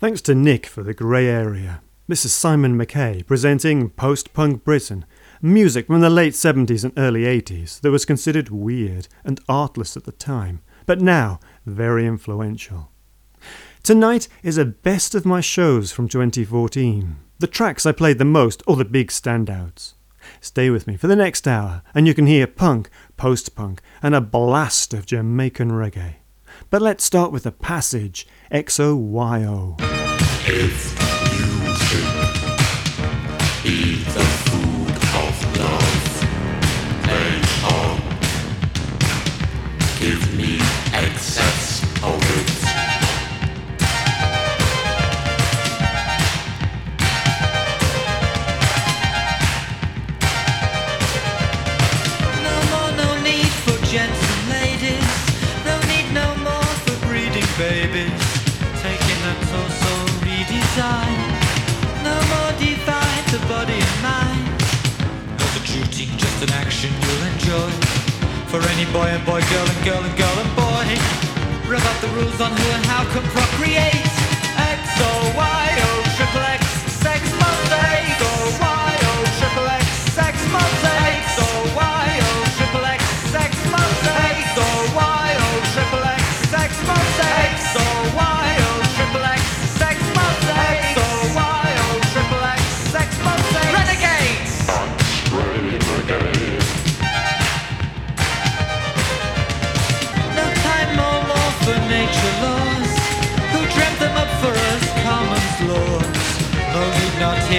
Thanks to Nick for the grey area. This is Simon McKay presenting Post Punk Britain, music from the late 70s and early 80s that was considered weird and artless at the time, but now very influential. Tonight is a best of my shows from 2014, the tracks I played the most or the big standouts. Stay with me for the next hour, and you can hear punk, post punk, and a blast of Jamaican reggae. But let's start with the passage XOYO. You'll. For any boy and boy, girl and girl and girl and boy. Rev up the rules on who and how can procreate.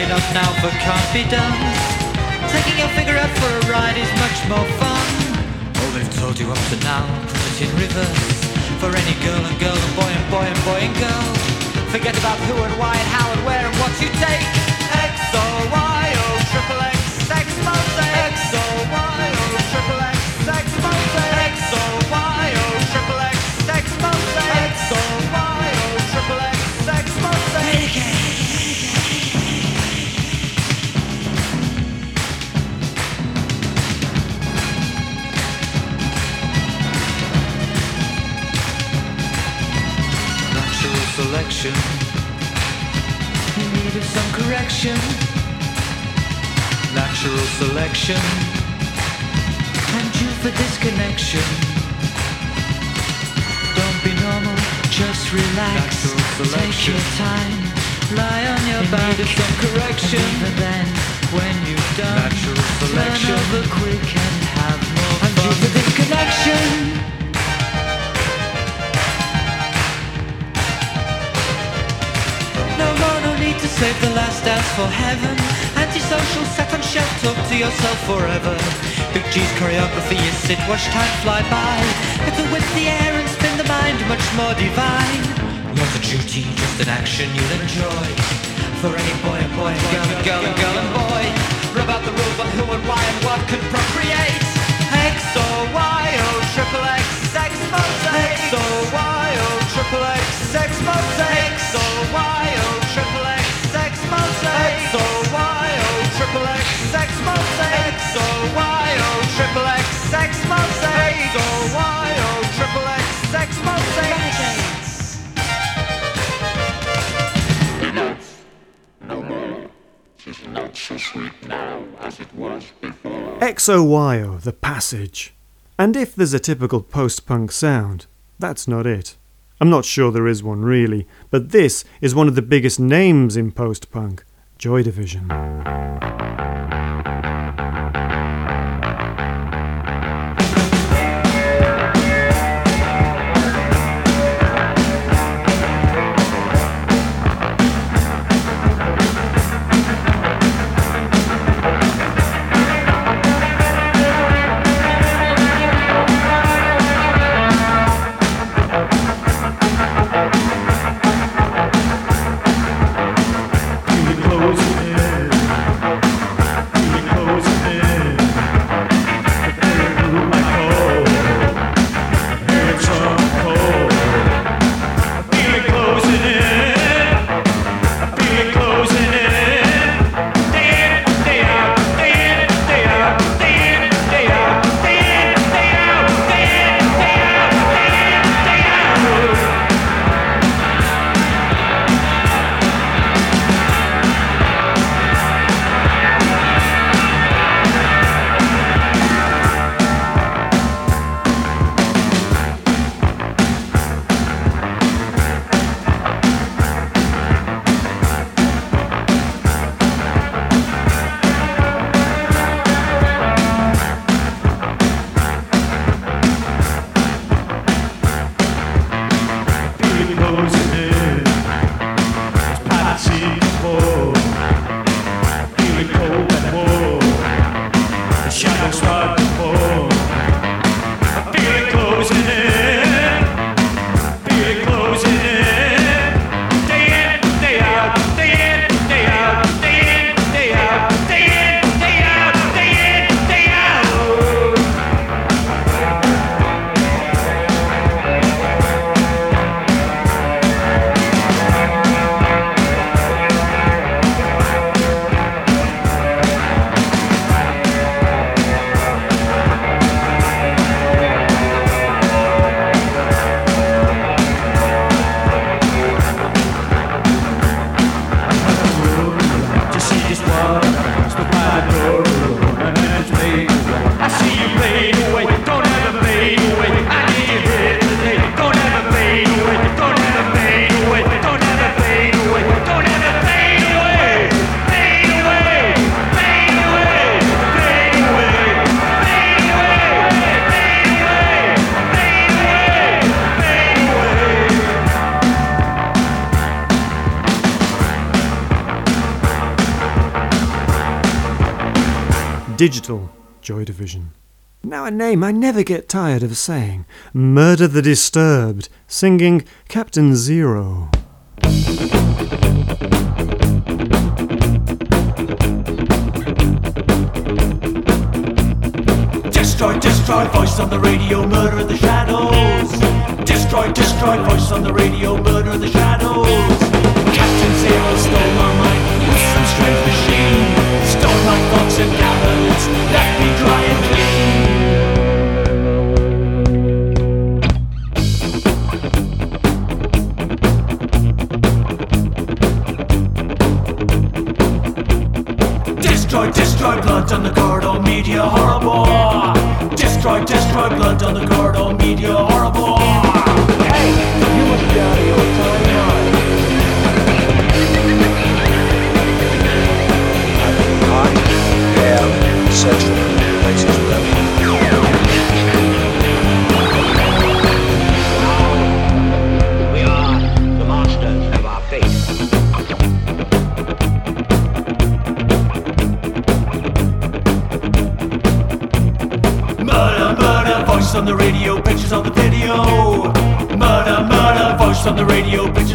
Here, not now, for can't be done. Taking your figure out for a ride is much more fun. All they've told you up to now, put it in reverse. For any girl and girl and boy and boy and boy and girl. Forget about who and why and how and where and what you take. Some correction. Natural selection. And due for disconnection. Don't be normal, just relax. Take your time. Lie on your back. Need of some correction. And even then, when you've done, natural selection. Turn over quick and have more fun. And due for disconnection. To save the last dance for heaven. Antisocial, set on shelf, talk to yourself forever. Big G's choreography, you sit, watch time fly by. Get the whip the air and spin the mind, much more divine. Not a duty, just an action you'll enjoy. For any boy and boy and girl and girl and girl and boy. Rub out the rules on who and why and what can procreate. X O Y O triple X sex mosaic. X O Y O triple X sex mosaic. X O Y O XOYO, the passage. And if there's a typical post punk sound, that's not it. I'm not sure there is one really, but this is one of the biggest names in post punk Joy Division. Digital Joy Division. Now a name I never get tired of saying Murder the Disturbed, singing Captain Zero. Destroy, destroy, voice on the radio, murder the shadows. Destroy, destroy, voice on the radio, murder the shadows. Captain Zero stole my mind with some strange machine. Me and. Destroy, destroy, blood on the Gordo media, horrible. Destroy, destroy, blood on the Gordo media, horrible. Hey, you must be out of your time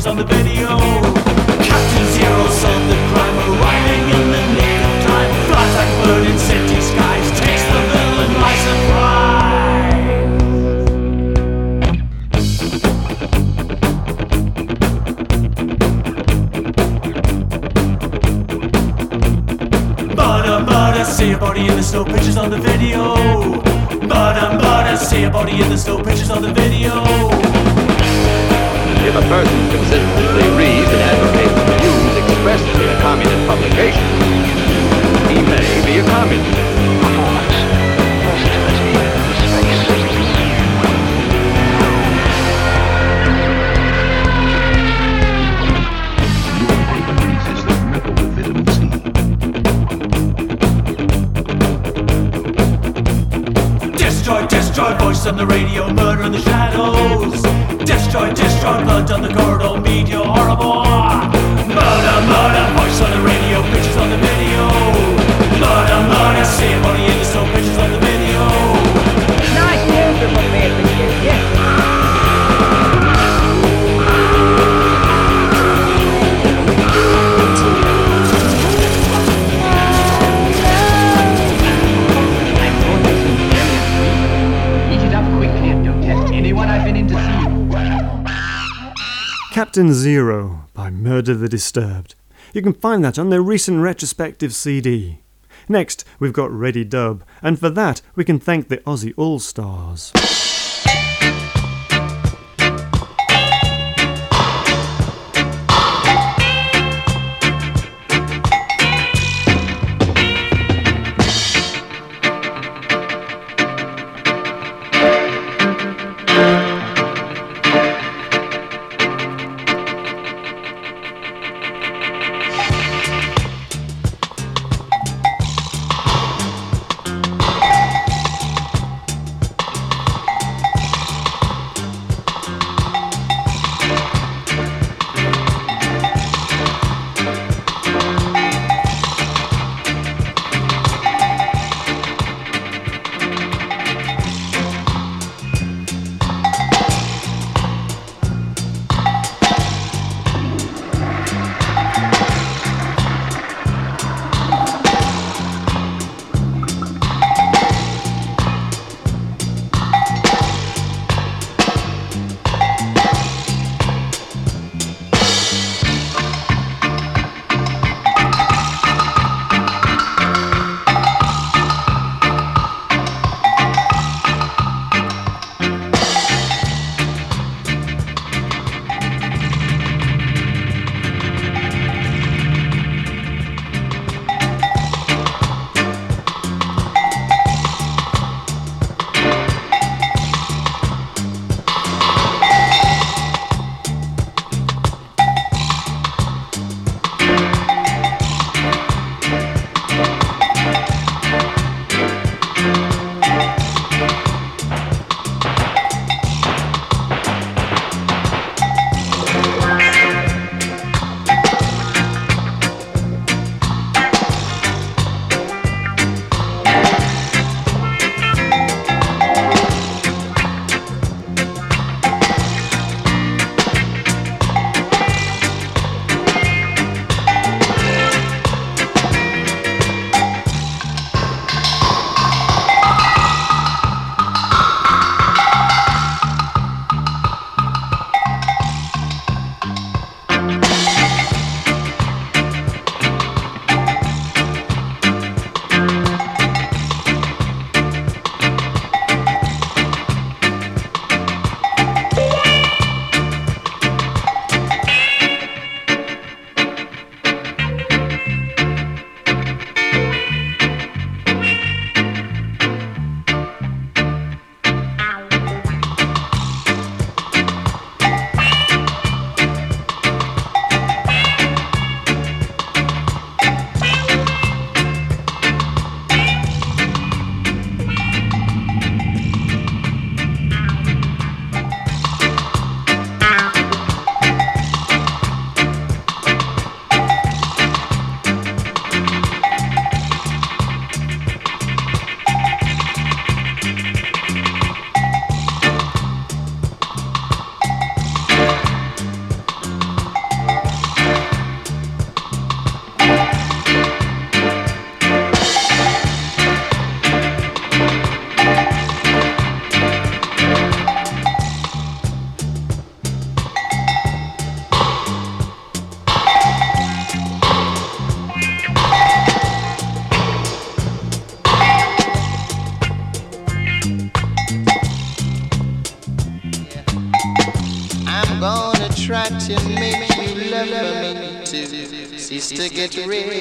pictures on the video. Captain Zero solved the crime, arriving in the nick of time. Flies like bird in city skies, takes the villain by surprise. Murder, murder, see a body in the snow, pictures on the video. Murder, murder, see a body in the snow, pictures on the video. On the radio, murder in the shadows. Destroy, destroy, blood on the corridor, Captain Zero by Murder the Disturbed. You can find that on their recent retrospective CD. Next, we've got Ready Dub, and for that, we can thank the Ossie All Stars. Too. Sister, get ready.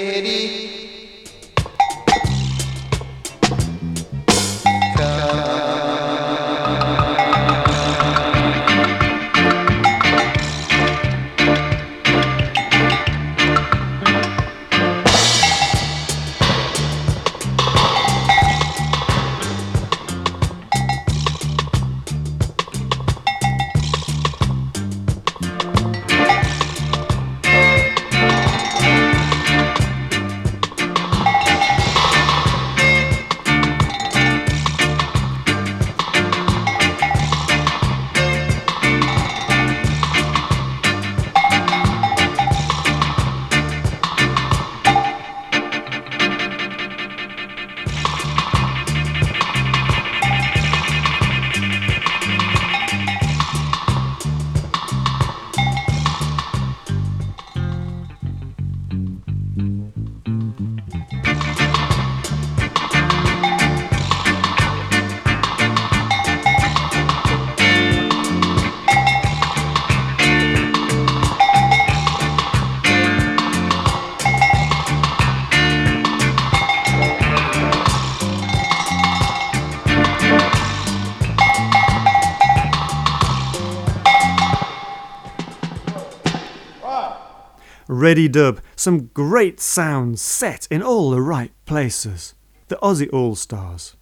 Ready dub, some great sounds set in all the right places. The Ossie All Stars.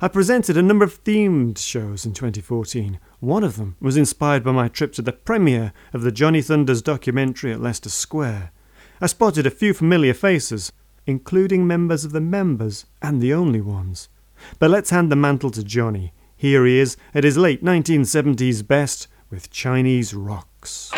I presented a number of themed shows in 2014. One of them was inspired by my trip to the premiere of the Johnny Thunders documentary at Leicester Square. I spotted a few familiar faces, including members of the members and the only ones. But let's hand the mantle to Johnny. Here he is at his late 1970s best with Chinese rocks.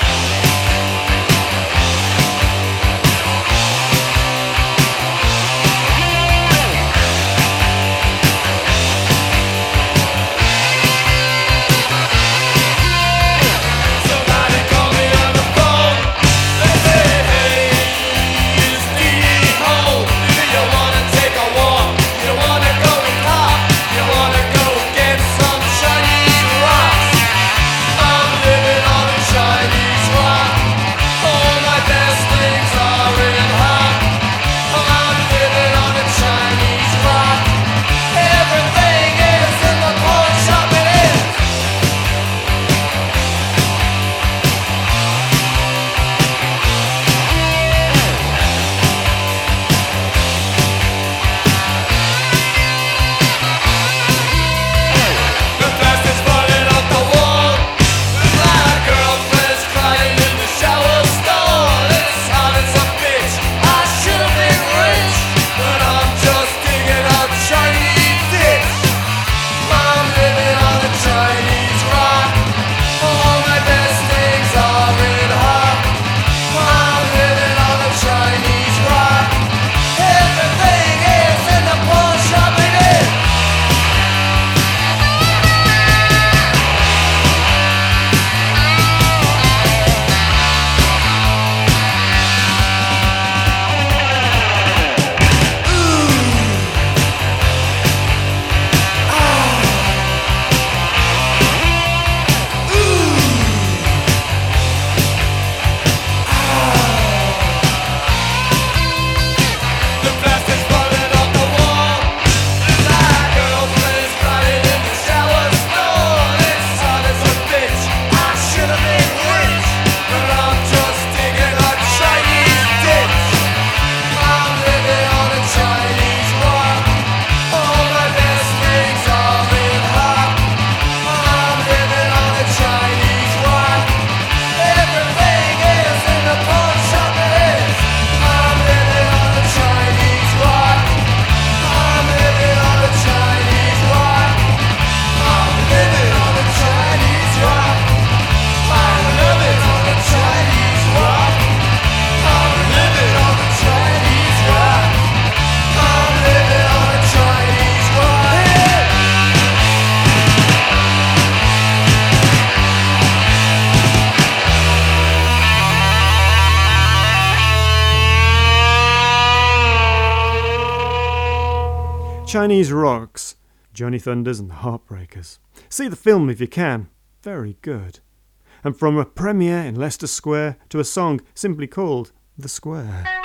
Chinese Rocks, Johnny Thunders and the Heartbreakers. See the film if you can. Very good. And from a premiere in Leicester Square to a song simply called The Square.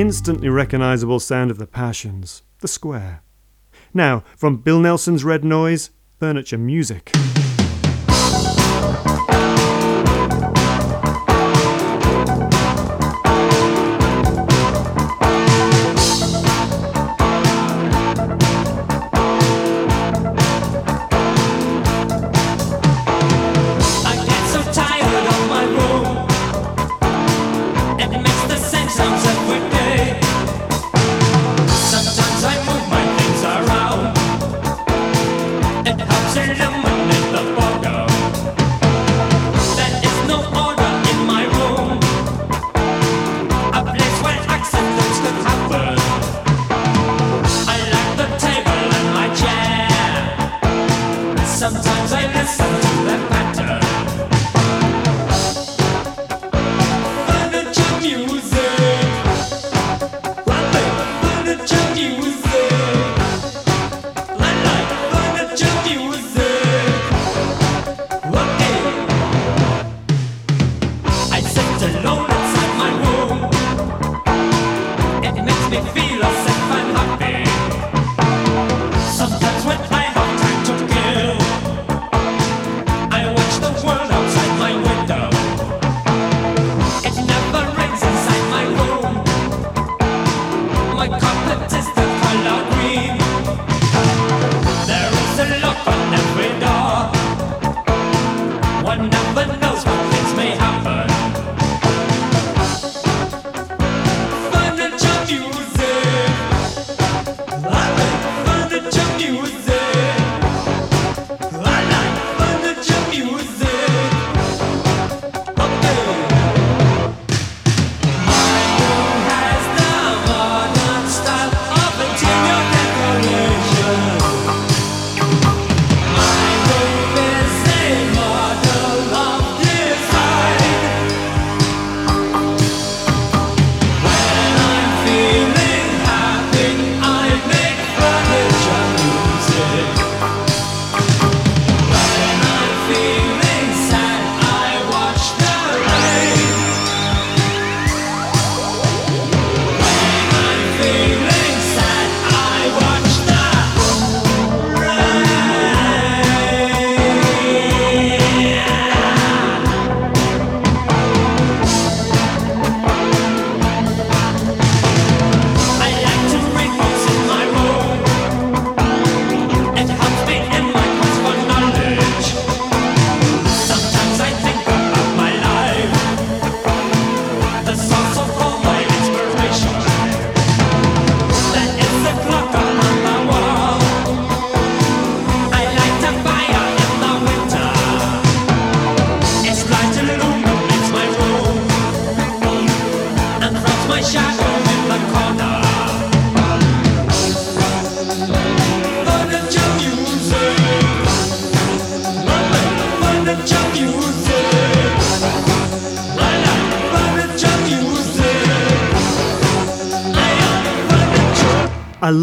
instantly recognisable sound of the Passions, the square. Now, from Bill Nelson's Red Noise, furniture music.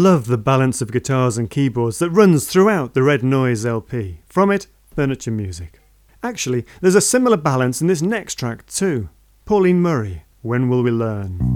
love the balance of guitars and keyboards that runs throughout the Red Noise LP. From it, furniture music. Actually, there's a similar balance in this next track too. Pauline Murray, When Will We Learn?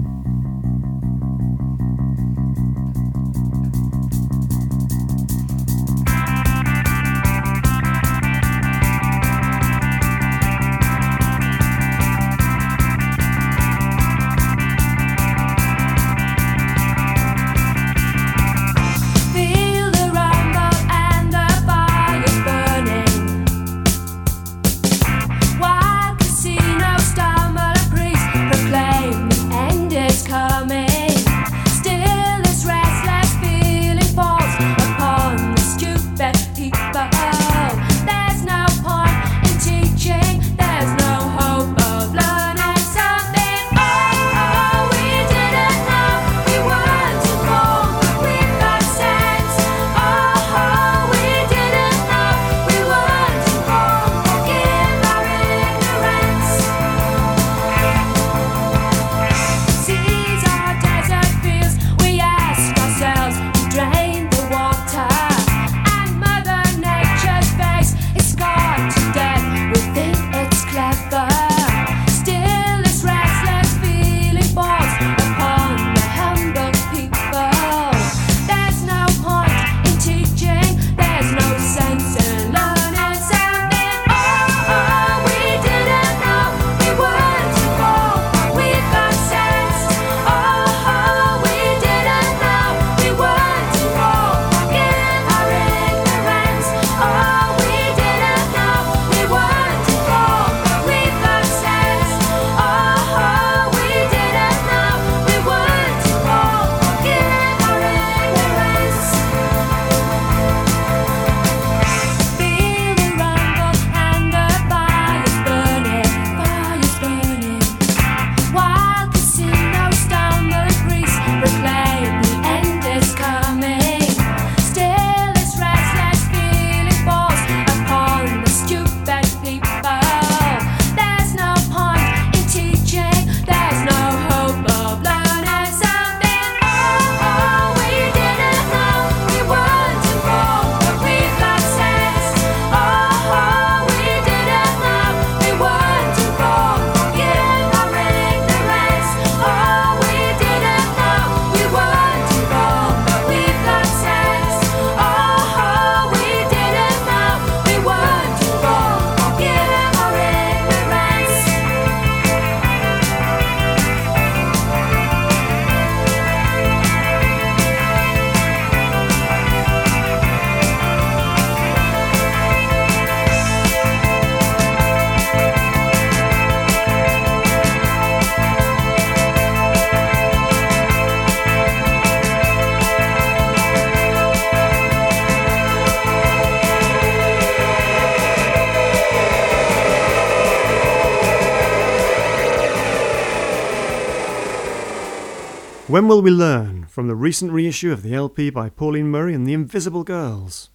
When will we learn from the recent reissue of the LP by Pauline Murray and the Invisible Girls?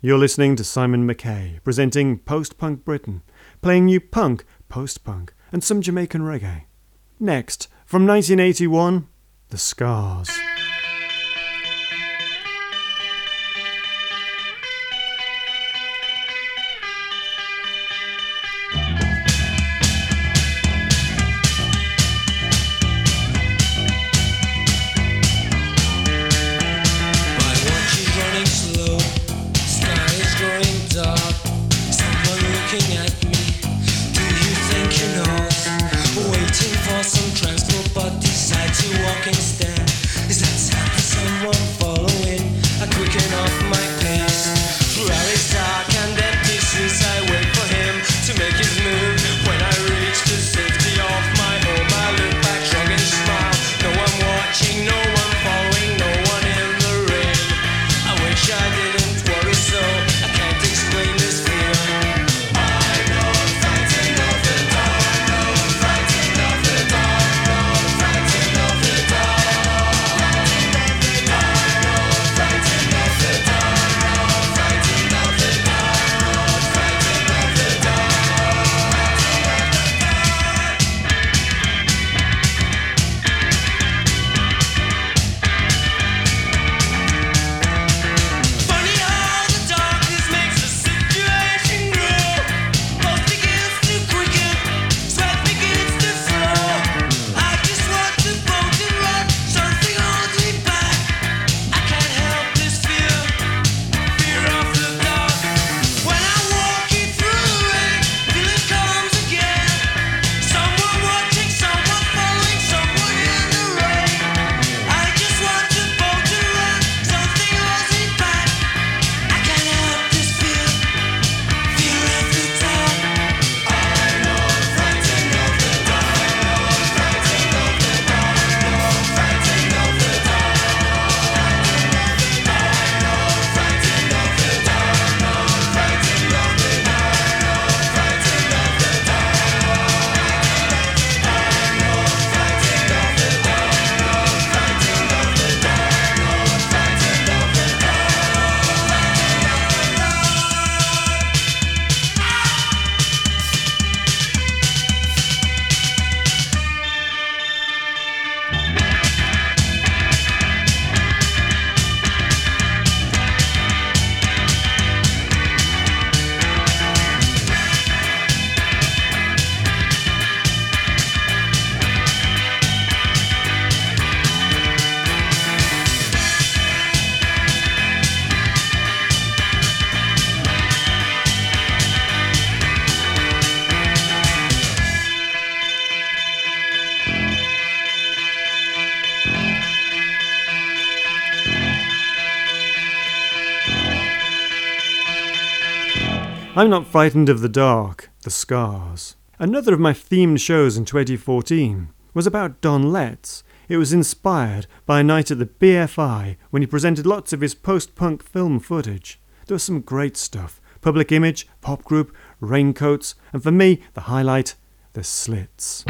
You're listening to Simon McKay, presenting Post Punk Britain, playing you punk, post punk, and some Jamaican reggae. Next, from 1981, The Scars. I'm Not Frightened of the Dark, The Scars. Another of my themed shows in 2014 was about Don Letts. It was inspired by a night at the BFI when he presented lots of his post punk film footage. There was some great stuff Public Image, Pop Group, Raincoats, and for me, the highlight, The Slits.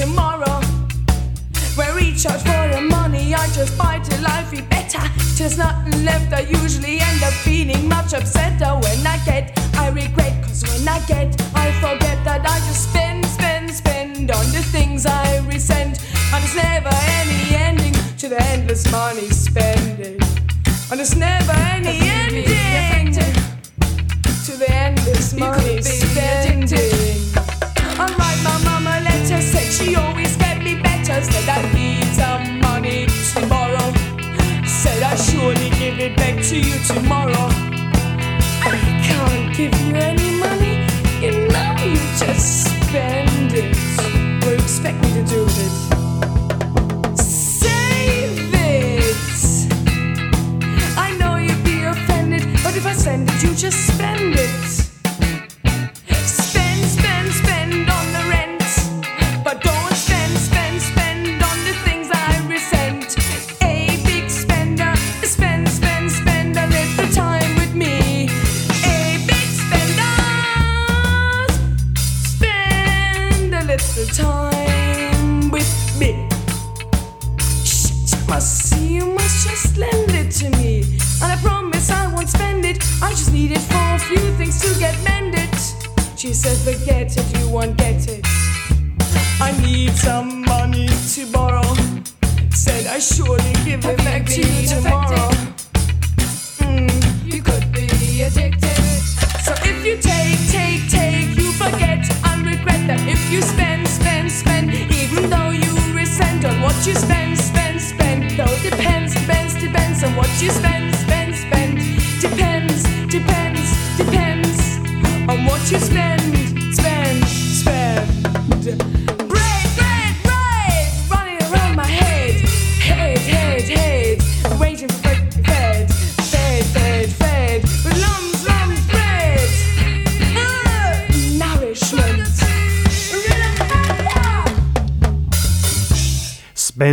Tomorrow. I reach out for the money, I just buy till life be better. There's nothing left, I usually end up feeling much upsetter. When I get, I regret, cause when I get, I forget that I just spend, spend, spend on the things I resent. And there's never any ending to the endless money spending. And there's never any ending to the endless money spending. I she always get me better. Said I need some money to borrow. Said I surely give it back to you tomorrow. I can't give you any money, you know you just spend it. You expect me to do? Save it. I know you'd be offended, but if I send it, you just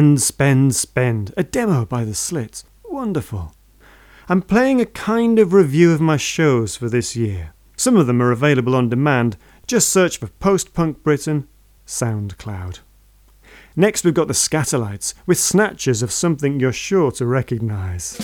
Spend, spend, spend. A demo by the Slits. Wonderful. I'm playing a kind of review of my shows for this year. Some of them are available on demand. Just search for Post Punk Britain, SoundCloud. Next, we've got the Skatalites with snatches of something you're sure to recognise.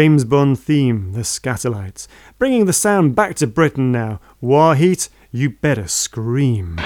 James Bond theme, The Skatalites. Bringing the sound back to Britain now. Wah! Heat, you better scream.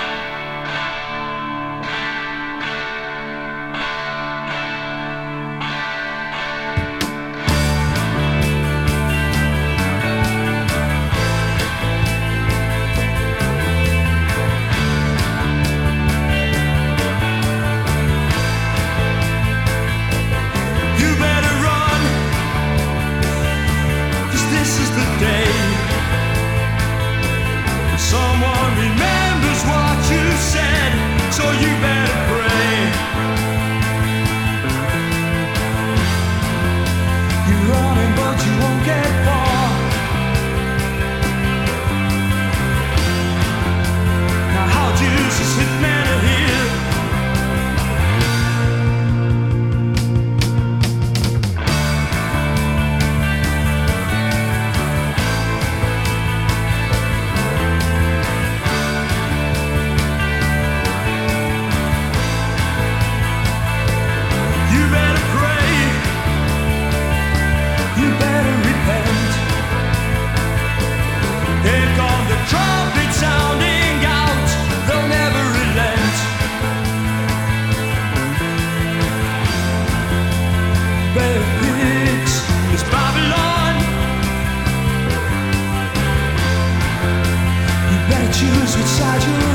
choose which side you're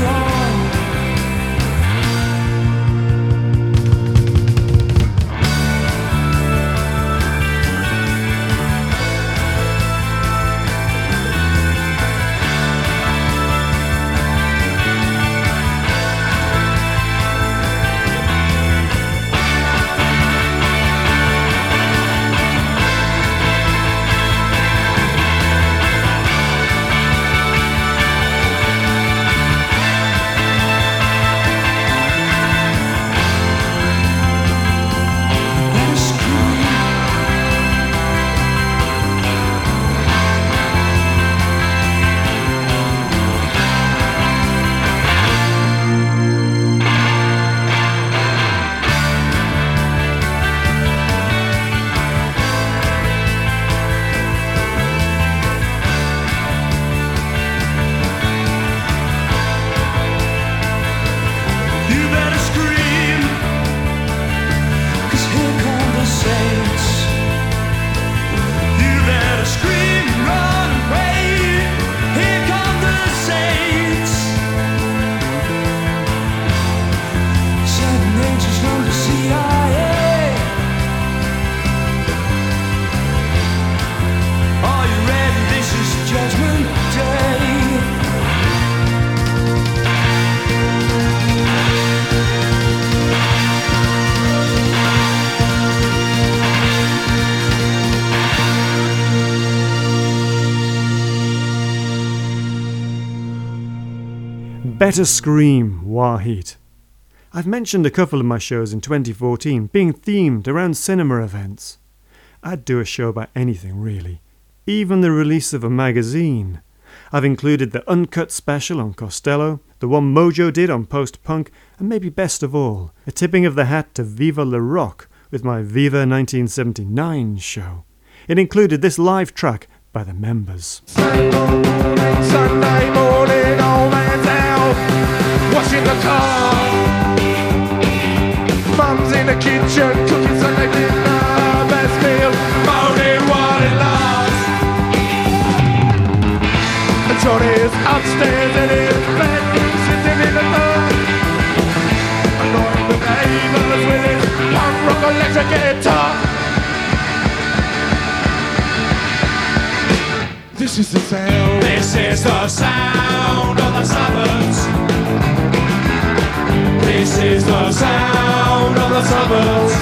Better Scream, Wah! Heat. I've mentioned a couple of my shows in 2014 being themed around cinema events. I'd do a show about anything, really, even the release of a magazine. I've included the Uncut special on Costello, the one Mojo did on post punk, and maybe best of all, a tipping of the hat to Vive Le Rock with my Viva 1979 show. It included this live track by the members. Sunday morning, out, washing the car. Mum's in the kitchen, cooking Sunday dinner, best meal, moaning what it loves. And Johnny's upstairs in his bedroom, sitting in the dark. Annoying the neighbours with his punk rock electric guitar. This is the sound. This is the sound of the suburbs. This is the sound of the suburbs.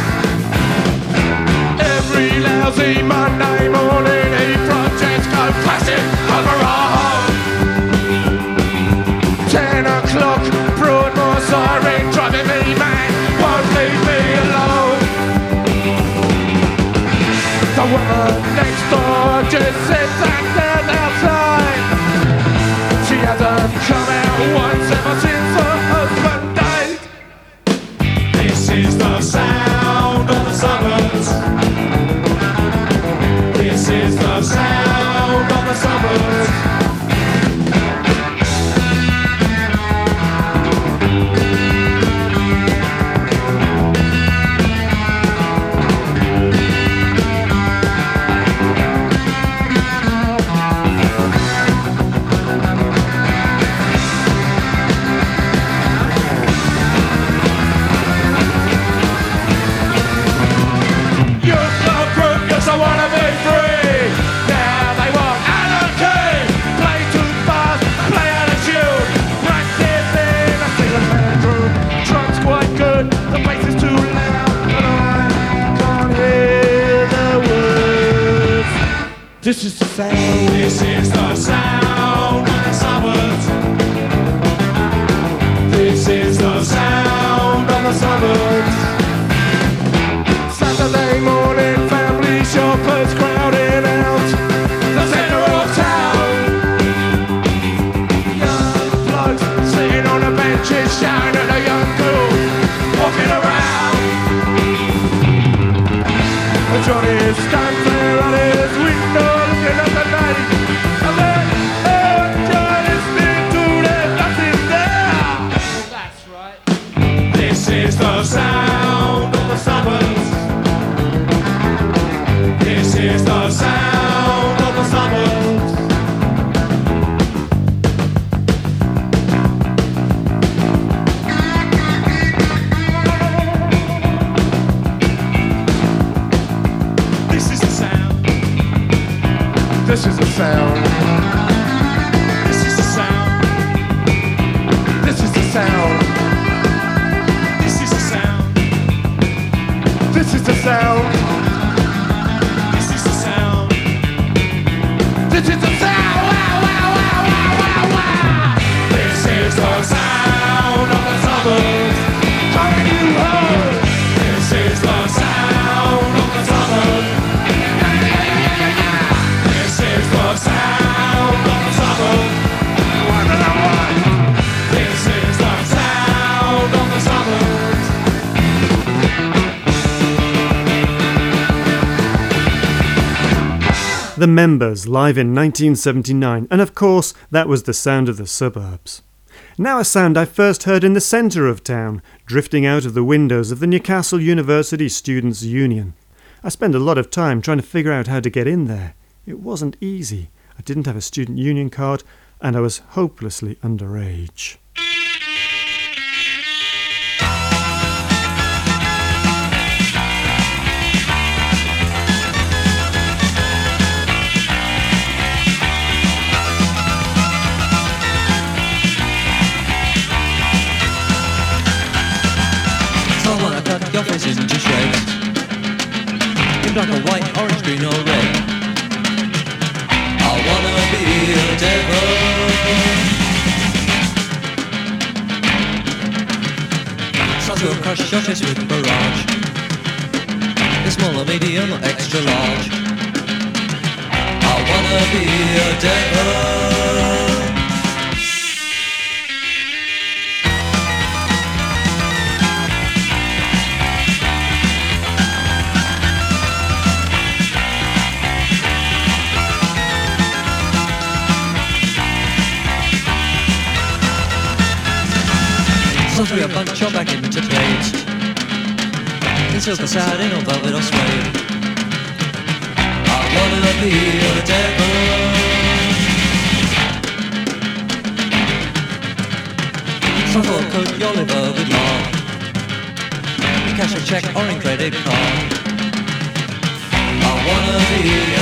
Every lousy Monday morning, he projects go classic The Members live in 1979, and of course, that was the sound of the suburbs. Now, a sound I first heard in the centre of town, drifting out of the windows of the Newcastle University Students' Union. I spent a lot of time trying to figure out how to get in there. It wasn't easy. I didn't have a student union card, and I was hopelessly underage. this isn't just shreds. In black or white, orange, green or red. I wanna be a devil. Stars will crush your chest with barrage. The smaller, medium or extra large. I wanna be a devil. So we a bunch of back into trades In silk or satin or velvet or suede I wanna be a devil. So a coat your liver with lard In cash or check or in credit card. I wanna be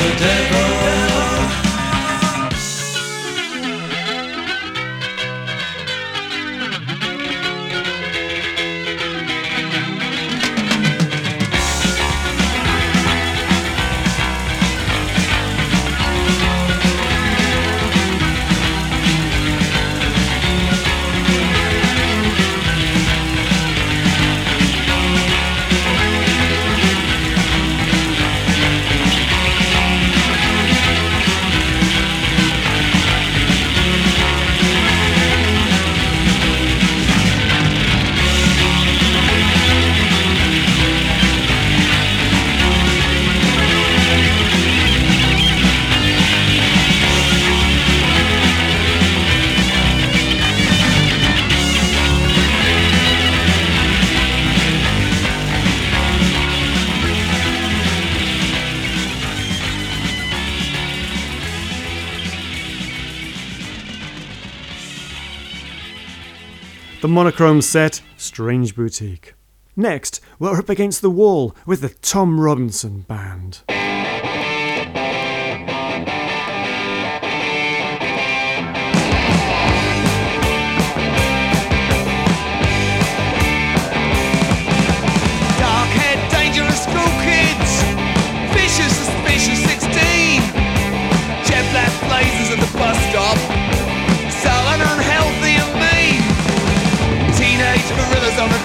monochrome set, Strange Boutique. Next, we're up against the wall with the Tom Robinson Band.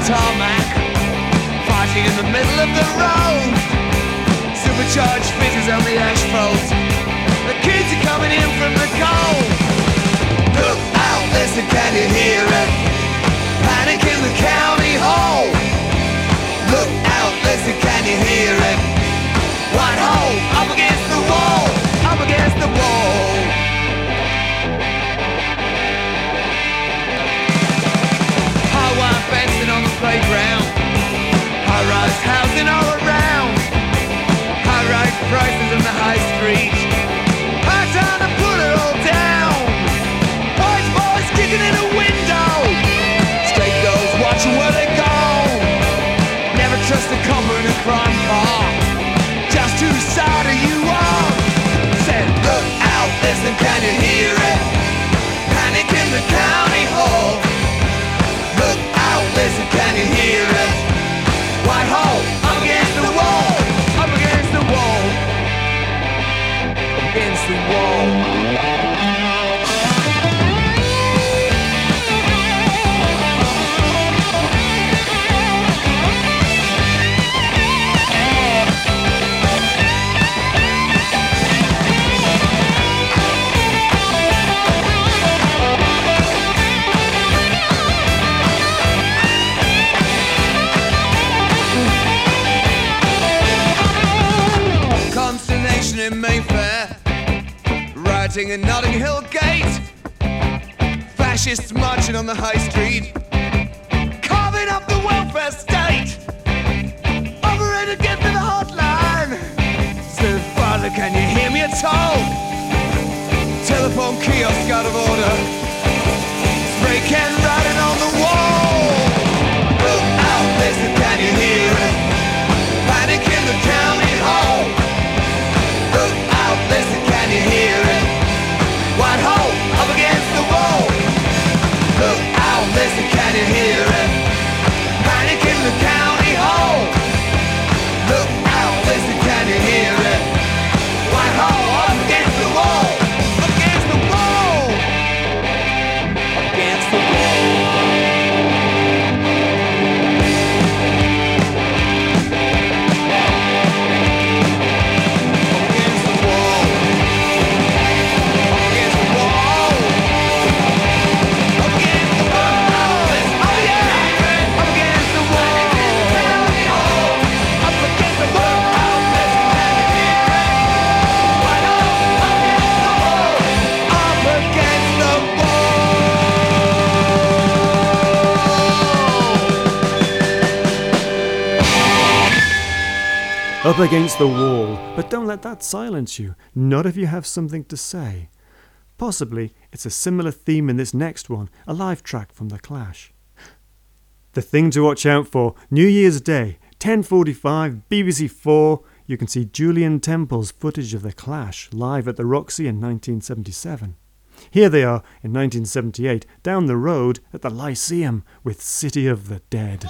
Tarmac. Fighting in the middle of the road. Supercharged fizzes on the asphalt. The kids are coming in from the cold. Look out, listen, can you hear it? Panic in the county hall. Look out, listen, can you hear it? White hole, up against the wall, up against the wall. Can you hear it? Wall. Rioting in Notting Hill Gate, fascists marching on the high street, carving up the welfare state. Operator, get to the hotline. Said, Father, can you hear me at all? Telephone kiosk out of order. Spray can hear up against the wall, but don't let that silence you, not if you have something to say. Possibly it's a similar theme in this next one, a live track from The Clash. The thing to watch out for, New Year's Day, 10:45, BBC 4. You can see Julien Temple's footage of The Clash live at the Roxy in 1977. Here they are in 1978, down the road at the Lyceum with City of the Dead.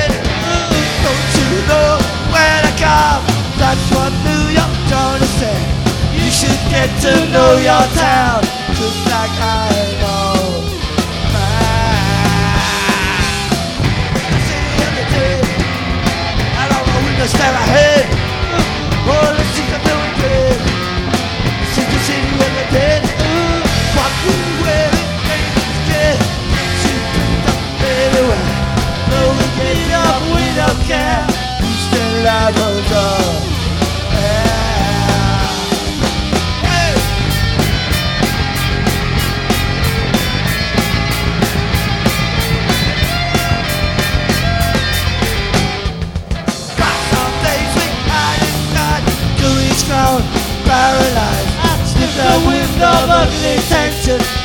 Know where to come. That's what New to say. You should get to know your town Just like I know. Mine. City of the dead Out on the window stare ahead Oh, still have a dog. Paralyzed, slip the wind of ugly tension.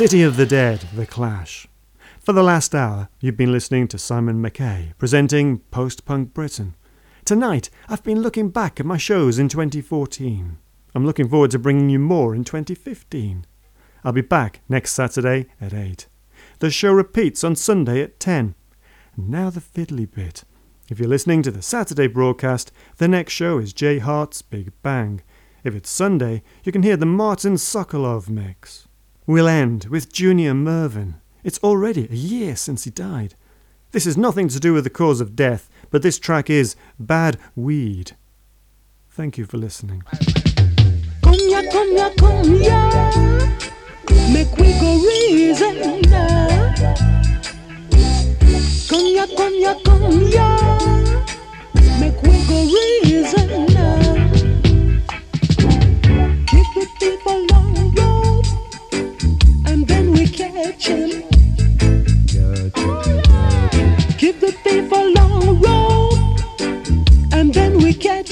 City of the Dead, The Clash. For the last hour, you've been listening to Simon McKay presenting Post Punk Britain. Tonight, I've been looking back at my shows in 2014. I'm looking forward to bringing you more in 2015. I'll be back next Saturday at 8. The show repeats on Sunday at 10. And now the fiddly bit. If you're listening to the Saturday broadcast, the next show is Jay Hart's Big Bang. If it's Sunday, you can hear the Martin Sokolov mix. We'll end with Junior Murvin. It's already a year since he died. This has nothing to do with the cause of death, but this track is Bad Weed. Thank you for listening. Ya, come ya. Make we go reason now. Ya, come ya. Make we go reason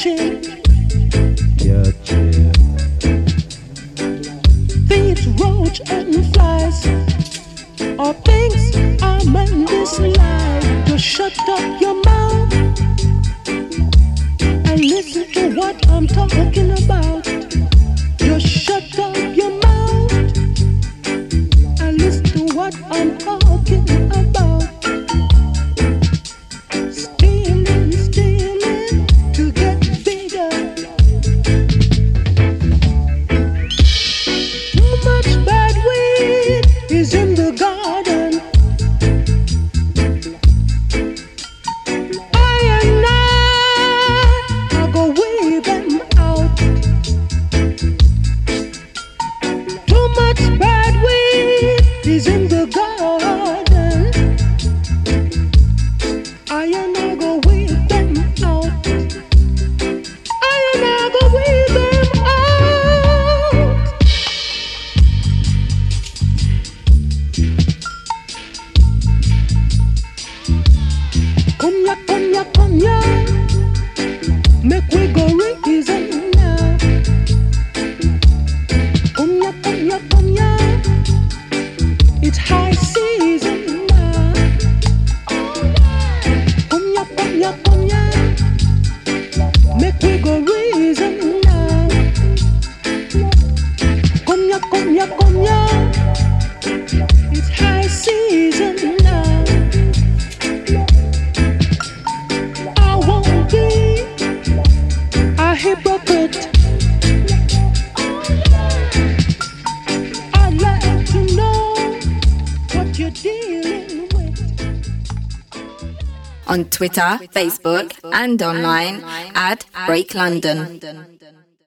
we catch 'em. Thieves, roach, and flies are things life. To shut up your mouth and listen to what I'm talking about. Twitter, Facebook, and online at Break London.